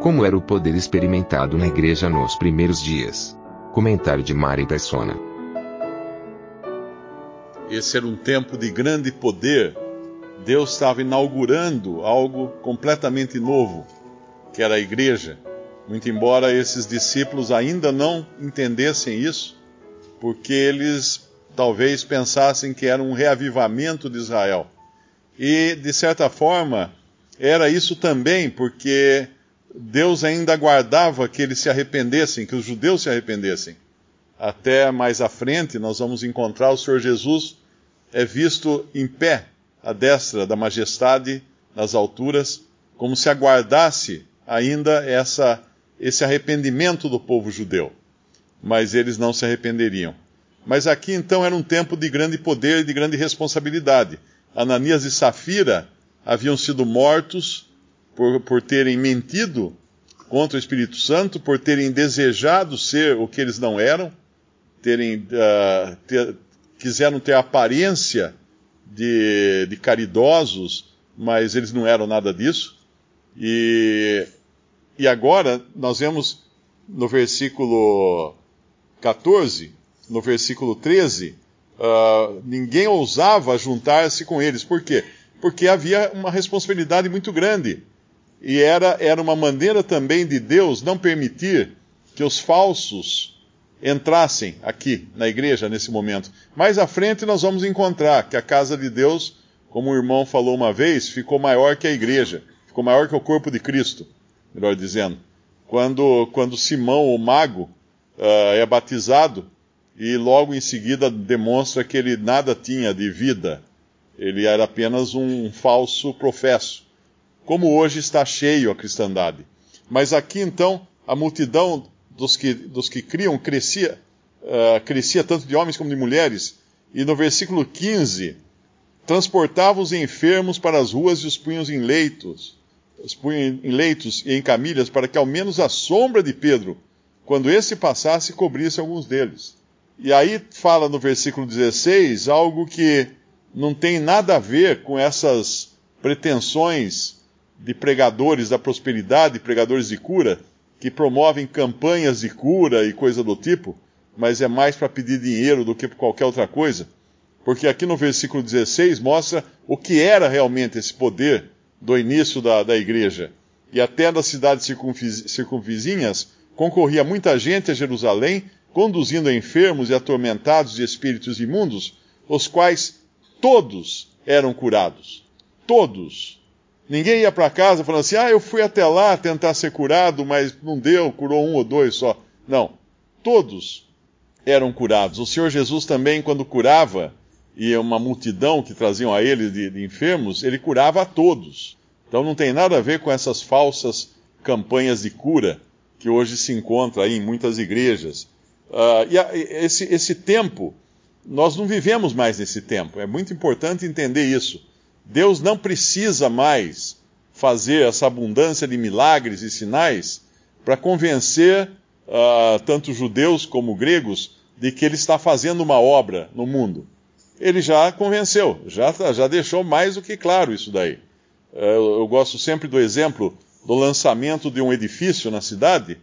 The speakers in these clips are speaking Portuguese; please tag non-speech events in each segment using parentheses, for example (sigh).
Como era o poder experimentado na igreja nos primeiros dias? Comentário de Mari Persona. Esse era um tempo de grande poder. Deus estava inaugurando algo completamente novo, que era a igreja. Muito embora esses discípulos ainda não entendessem isso, porque eles talvez pensassem que era um reavivamento de Israel. E, de certa forma, era isso também, porque Deus ainda aguardava que eles se arrependessem, que os judeus se arrependessem. Até mais à frente, nós vamos encontrar o Senhor Jesus é visto em pé, à destra da majestade, nas alturas, como se aguardasse ainda essa, esse arrependimento do povo judeu. Mas eles não se arrependeriam. Mas aqui então era um tempo de grande poder e de grande responsabilidade. Ananias e Safira haviam sido mortos por, por terem mentido contra o Espírito Santo, por terem desejado ser o que eles não eram, terem, uh, ter, quiseram ter a aparência de, de caridosos, mas eles não eram nada disso. E, e agora nós vemos no versículo 14, no versículo 13, uh, ninguém ousava juntar-se com eles. Por quê? Porque havia uma responsabilidade muito grande. E era, era uma maneira também de Deus não permitir que os falsos entrassem aqui na igreja nesse momento. Mais à frente nós vamos encontrar que a casa de Deus, como o irmão falou uma vez, ficou maior que a igreja, ficou maior que o corpo de Cristo, melhor dizendo. Quando, quando Simão, o mago, uh, é batizado e logo em seguida demonstra que ele nada tinha de vida, ele era apenas um falso professo como hoje está cheio a cristandade. Mas aqui então, a multidão dos que, dos que criam crescia, uh, crescia tanto de homens como de mulheres, e no versículo 15, transportava os enfermos para as ruas e os punhos em leitos, os em leitos e em camilhas, para que ao menos a sombra de Pedro, quando esse passasse, cobrisse alguns deles. E aí fala no versículo 16 algo que não tem nada a ver com essas pretensões de pregadores da prosperidade, pregadores de cura, que promovem campanhas de cura e coisa do tipo, mas é mais para pedir dinheiro do que por qualquer outra coisa. Porque aqui no versículo 16 mostra o que era realmente esse poder do início da, da igreja. E até das cidades circunvizinhas concorria muita gente a Jerusalém, conduzindo enfermos e atormentados de espíritos imundos, os quais todos eram curados. Todos Ninguém ia para casa falando assim: ah, eu fui até lá tentar ser curado, mas não deu, curou um ou dois só. Não. Todos eram curados. O Senhor Jesus também, quando curava, e uma multidão que traziam a ele de, de enfermos, ele curava a todos. Então não tem nada a ver com essas falsas campanhas de cura que hoje se encontra aí em muitas igrejas. Uh, e a, esse, esse tempo, nós não vivemos mais nesse tempo. É muito importante entender isso. Deus não precisa mais fazer essa abundância de milagres e sinais para convencer uh, tanto judeus como gregos de que ele está fazendo uma obra no mundo. Ele já convenceu, já, já deixou mais do que claro isso daí. Uh, eu gosto sempre do exemplo do lançamento de um edifício na cidade.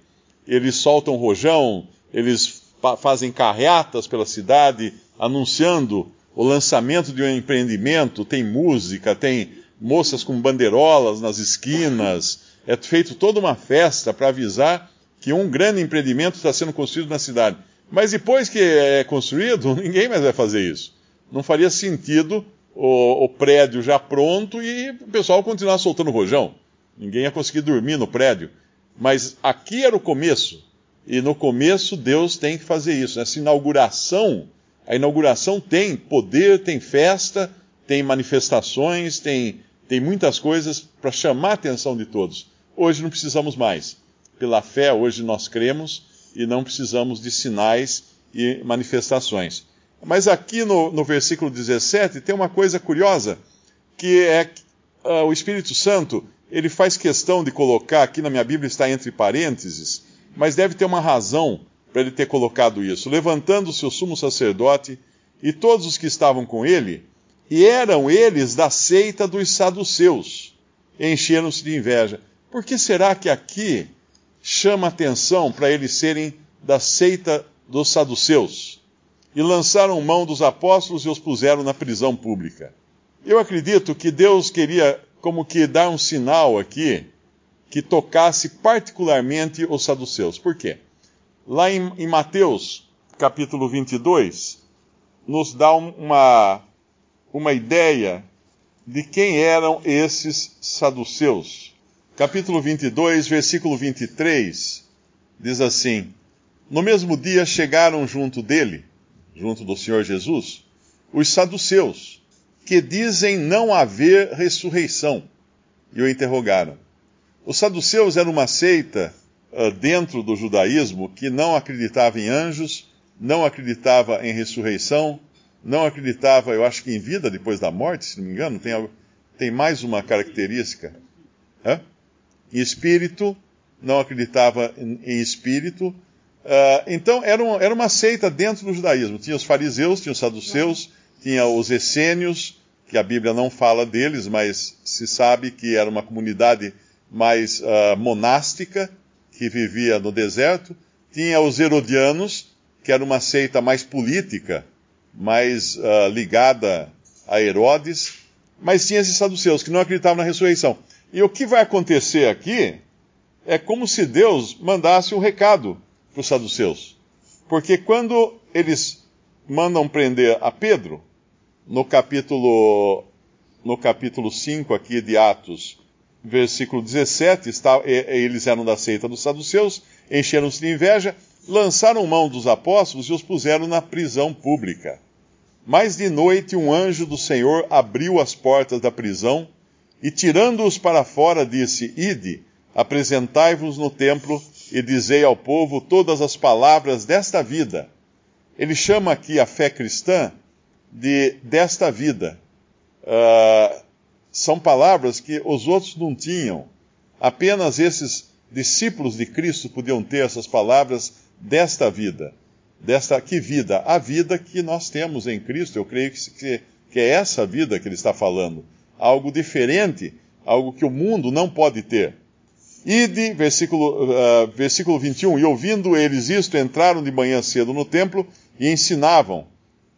Eles soltam rojão, eles fazem carreatas pela cidade, anunciando o lançamento de um empreendimento, tem música, tem moças com bandeirolas nas esquinas, é feito toda uma festa para avisar que um grande empreendimento está sendo construído na cidade. Mas depois que é construído, (laughs) ninguém mais vai fazer isso. Não faria sentido o, o prédio já pronto e o pessoal continuar soltando rojão. Ninguém ia conseguir dormir no prédio. Mas aqui era o começo. E no começo Deus tem que fazer isso. Essa inauguração a inauguração tem poder, tem festa, tem manifestações, tem, tem muitas coisas para chamar a atenção de todos. Hoje não precisamos mais. Pela fé, hoje nós cremos e não precisamos de sinais e manifestações. Mas aqui no, no versículo 17 tem uma coisa curiosa, que é uh, o Espírito Santo, ele faz questão de colocar, aqui na minha Bíblia está entre parênteses, mas deve ter uma razão para ele ter colocado isso. Levantando-se o sumo sacerdote e todos os que estavam com ele, e eram eles da seita dos saduceus, encheram-se de inveja. Por que será que aqui chama atenção para eles serem da seita dos saduceus? E lançaram mão dos apóstolos e os puseram na prisão pública. Eu acredito que Deus queria como que dar um sinal aqui que tocasse particularmente os saduceus. Por quê? Lá em, em Mateus, capítulo 22, nos dá uma, uma ideia de quem eram esses saduceus. Capítulo 22, versículo 23, diz assim: No mesmo dia chegaram junto dele, junto do Senhor Jesus, os saduceus, que dizem não haver ressurreição, e o interrogaram. Os saduceus eram uma seita dentro do judaísmo que não acreditava em anjos, não acreditava em ressurreição, não acreditava, eu acho que em vida depois da morte, se não me engano, tem, tem mais uma característica. Hã? Em espírito, não acreditava em, em espírito. Uh, então, era, um, era, uma seita dentro do judaísmo. Tinha os fariseus, tinha os saduceus, tinha os essênios, que a Bíblia não fala deles, mas se sabe que era uma comunidade mais uh, monástica, que vivia no deserto. Tinha os herodianos, que era uma seita mais política, mais uh, ligada a Herodes, mas tinha esses saduceus que não acreditavam na ressurreição. E o que vai acontecer aqui é como se Deus mandasse um recado para os saduceus. Porque quando eles mandam prender a Pedro, no capítulo, no capítulo 5 aqui de Atos, versículo 17, está, eles eram da seita dos saduceus, encheram-se de inveja, lançaram mão dos apóstolos e os puseram na prisão pública. Mas de noite um anjo do Senhor abriu as portas da prisão e, tirando-os para fora, disse: Ide, apresentai-vos no templo e dizei ao povo todas as palavras desta vida. Ele chama aqui a fé cristã de desta vida. Uh, são palavras que os outros não tinham. Apenas esses discípulos de Cristo podiam ter essas palavras desta vida. Desta que vida? A vida que nós temos em Cristo. Eu creio que, que, é essa vida que ele está falando. Algo diferente, algo que o mundo não pode ter. Ide, versículo, uh, versículo 21, e ouvindo eles isto, entraram de manhã cedo no templo e ensinavam.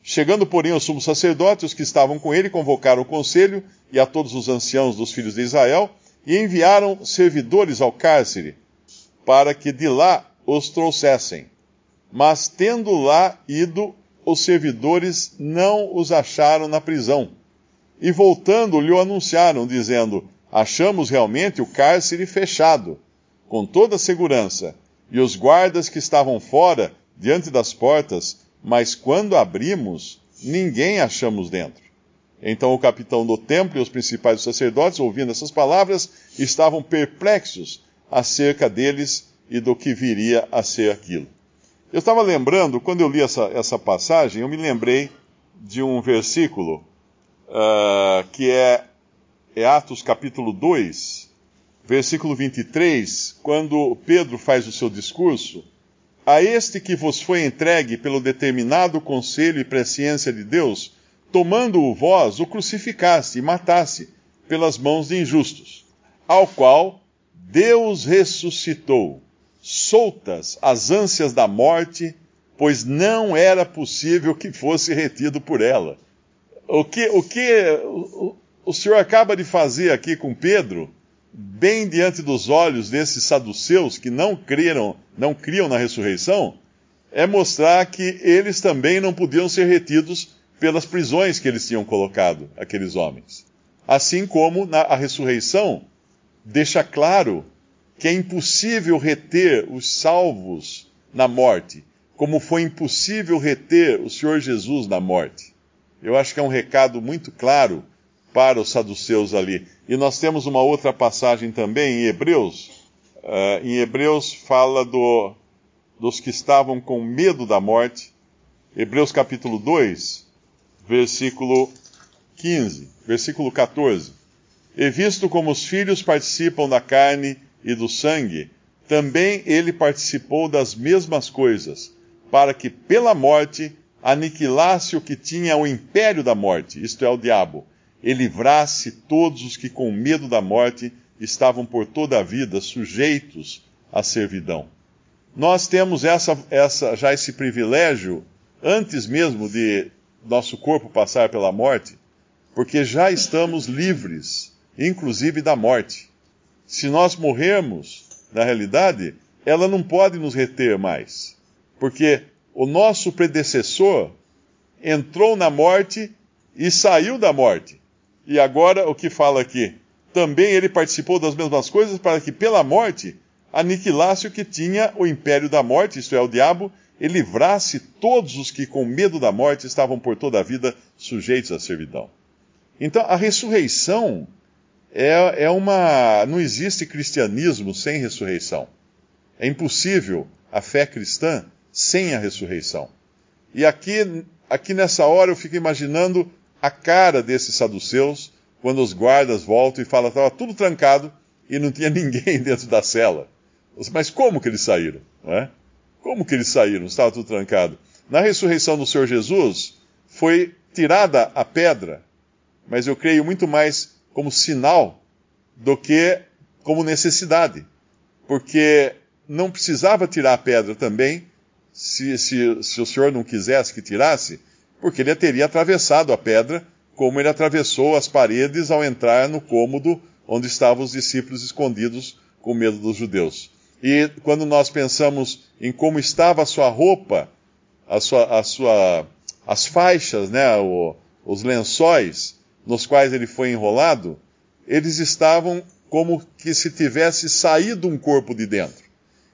Chegando, porém, ao sumo sacerdote, os que estavam com ele convocaram o conselho e a todos os anciãos dos filhos de Israel e enviaram servidores ao cárcere para que de lá os trouxessem. Mas tendo lá ido, os servidores não os acharam na prisão. E voltando, lhe anunciaram, dizendo: Achamos realmente o cárcere fechado, com toda a segurança, e os guardas que estavam fora, diante das portas, mas quando abrimos, ninguém achamos dentro. Então o capitão do templo e os principais sacerdotes, ouvindo essas palavras, estavam perplexos acerca deles e do que viria a ser aquilo. Eu estava lembrando, quando eu li essa, essa passagem, eu me lembrei de um versículo uh, que é, é Atos capítulo 2, versículo 23, quando Pedro faz o seu discurso a este que vos foi entregue pelo determinado conselho e presciência de Deus, tomando-o vós, o crucificaste e mataste pelas mãos de injustos, ao qual Deus ressuscitou, soltas as ânsias da morte, pois não era possível que fosse retido por ela. O que o, que, o, o Senhor acaba de fazer aqui com Pedro bem diante dos olhos desses saduceus que não creram, não criam na ressurreição, é mostrar que eles também não podiam ser retidos pelas prisões que eles tinham colocado, aqueles homens. Assim como na, a ressurreição deixa claro que é impossível reter os salvos na morte, como foi impossível reter o Senhor Jesus na morte. Eu acho que é um recado muito claro para os saduceus ali. E nós temos uma outra passagem também em Hebreus. Uh, em Hebreus fala do, dos que estavam com medo da morte. Hebreus capítulo 2, versículo 15, versículo 14. E visto como os filhos participam da carne e do sangue, também ele participou das mesmas coisas, para que pela morte aniquilasse o que tinha o império da morte, isto é, o diabo, e livrasse todos os que com medo da morte estavam por toda a vida sujeitos à servidão. Nós temos essa, essa, já esse privilégio antes mesmo de nosso corpo passar pela morte, porque já estamos livres, inclusive da morte. Se nós morrermos, na realidade, ela não pode nos reter mais, porque o nosso predecessor entrou na morte e saiu da morte. E agora o que fala aqui? Também ele participou das mesmas coisas para que pela morte aniquilasse o que tinha o império da morte, isto é, o diabo, e livrasse todos os que com medo da morte estavam por toda a vida sujeitos à servidão. Então a ressurreição é, é uma. Não existe cristianismo sem ressurreição. É impossível a fé cristã sem a ressurreição. E aqui, aqui nessa hora eu fico imaginando a cara desses saduceus quando os guardas voltam e falam estava tudo trancado e não tinha (laughs) ninguém dentro da cela. Mas como que eles saíram? É? Como que eles saíram? Estava tudo trancado. Na ressurreição do Senhor Jesus foi tirada a pedra, mas eu creio muito mais como sinal do que como necessidade, porque não precisava tirar a pedra também, se, se, se o Senhor não quisesse que tirasse, porque ele teria atravessado a pedra, como ele atravessou as paredes ao entrar no cômodo onde estavam os discípulos escondidos com medo dos judeus. E quando nós pensamos em como estava a sua roupa, a sua, a sua, as faixas, né, o, os lençóis nos quais ele foi enrolado, eles estavam como que se tivesse saído um corpo de dentro.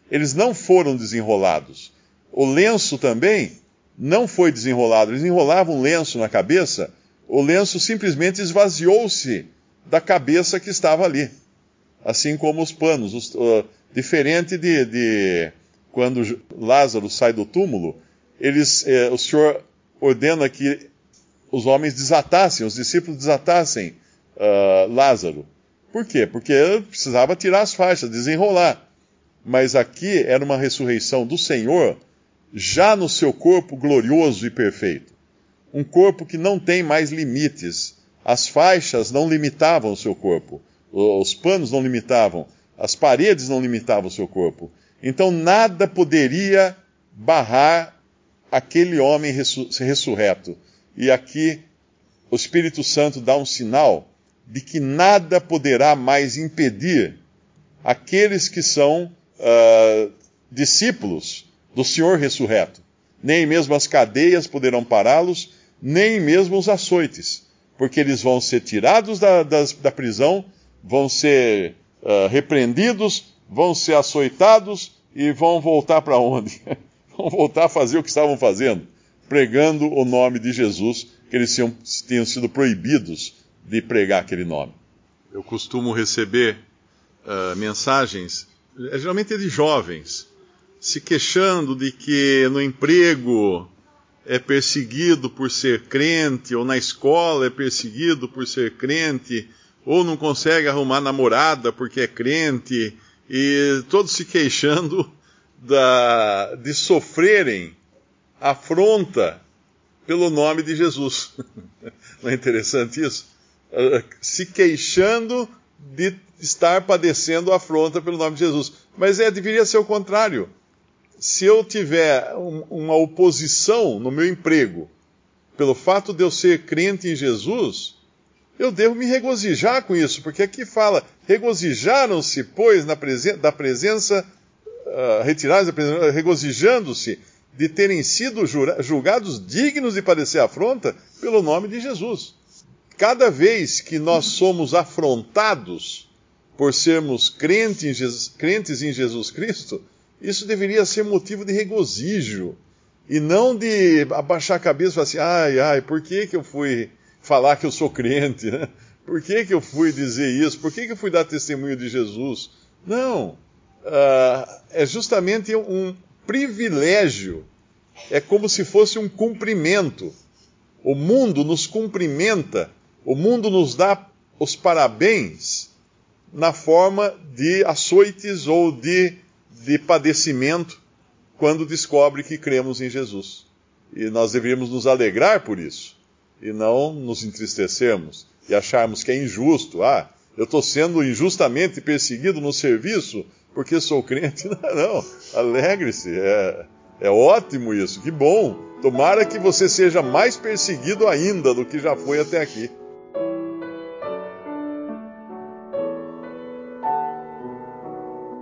Eles não foram desenrolados. O lenço também não foi desenrolado. Eles enrolavam um lenço na cabeça, o lenço simplesmente esvaziou-se da cabeça que estava ali. Assim como os panos. Os, uh, diferente de, de, quando Lázaro sai do túmulo, eles, eh, o Senhor ordena que os homens desatassem, os discípulos desatassem uh, Lázaro. Por quê? Porque ele precisava tirar as faixas, desenrolar. Mas aqui era uma ressurreição do Senhor já no seu corpo glorioso e perfeito. Um corpo que não tem mais limites. As faixas não limitavam o seu corpo, os panos não limitavam, as paredes não limitavam o seu corpo. Então nada poderia barrar aquele homem ressurreto. E aqui o Espírito Santo dá um sinal de que nada poderá mais impedir aqueles que são uh, discípulos do Senhor ressurreto. Nem mesmo as cadeias poderão pará-los, nem mesmo os açoites, porque eles vão ser tirados da, da prisão, vão ser uh, repreendidos, vão ser açoitados e vão voltar para onde? (laughs) vão voltar a fazer o que estavam fazendo, pregando o nome de Jesus, que eles tinham, tinham sido proibidos de pregar aquele nome. Eu costumo receber uh, mensagens, geralmente é de jovens, se queixando de que no emprego é perseguido por ser crente, ou na escola é perseguido por ser crente, ou não consegue arrumar namorada porque é crente, e todos se queixando da, de sofrerem afronta pelo nome de Jesus. (laughs) Não é interessante isso? Ah, se queixando de estar padecendo afronta pelo nome de Jesus. Mas é, deveria ser o contrário se eu tiver um, uma oposição no meu emprego, pelo fato de eu ser crente em Jesus, eu devo me regozijar com isso, porque aqui fala: regozijaram-se, pois, na presen da presença, uh, regozijando-se de terem sido julgados dignos de padecer afronta pelo nome de Jesus. Cada vez que nós somos afrontados por sermos crentes em Jesus, crentes em Jesus Cristo, isso deveria ser motivo de regozijo. E não de abaixar a cabeça e falar assim, ai, ai, por que, que eu fui falar que eu sou crente? Né? Por que, que eu fui dizer isso? Por que, que eu fui dar testemunho de Jesus? Não. Uh, é justamente um privilégio. É como se fosse um cumprimento. O mundo nos cumprimenta, o mundo nos dá os parabéns na forma de açoites ou de, de padecimento quando descobre que cremos em Jesus. E nós deveríamos nos alegrar por isso e não nos entristecermos e acharmos que é injusto. Ah, eu estou sendo injustamente perseguido no serviço porque sou crente. (laughs) Não, não. alegre-se. É, é ótimo isso, que bom. Tomara que você seja mais perseguido ainda do que já foi até aqui.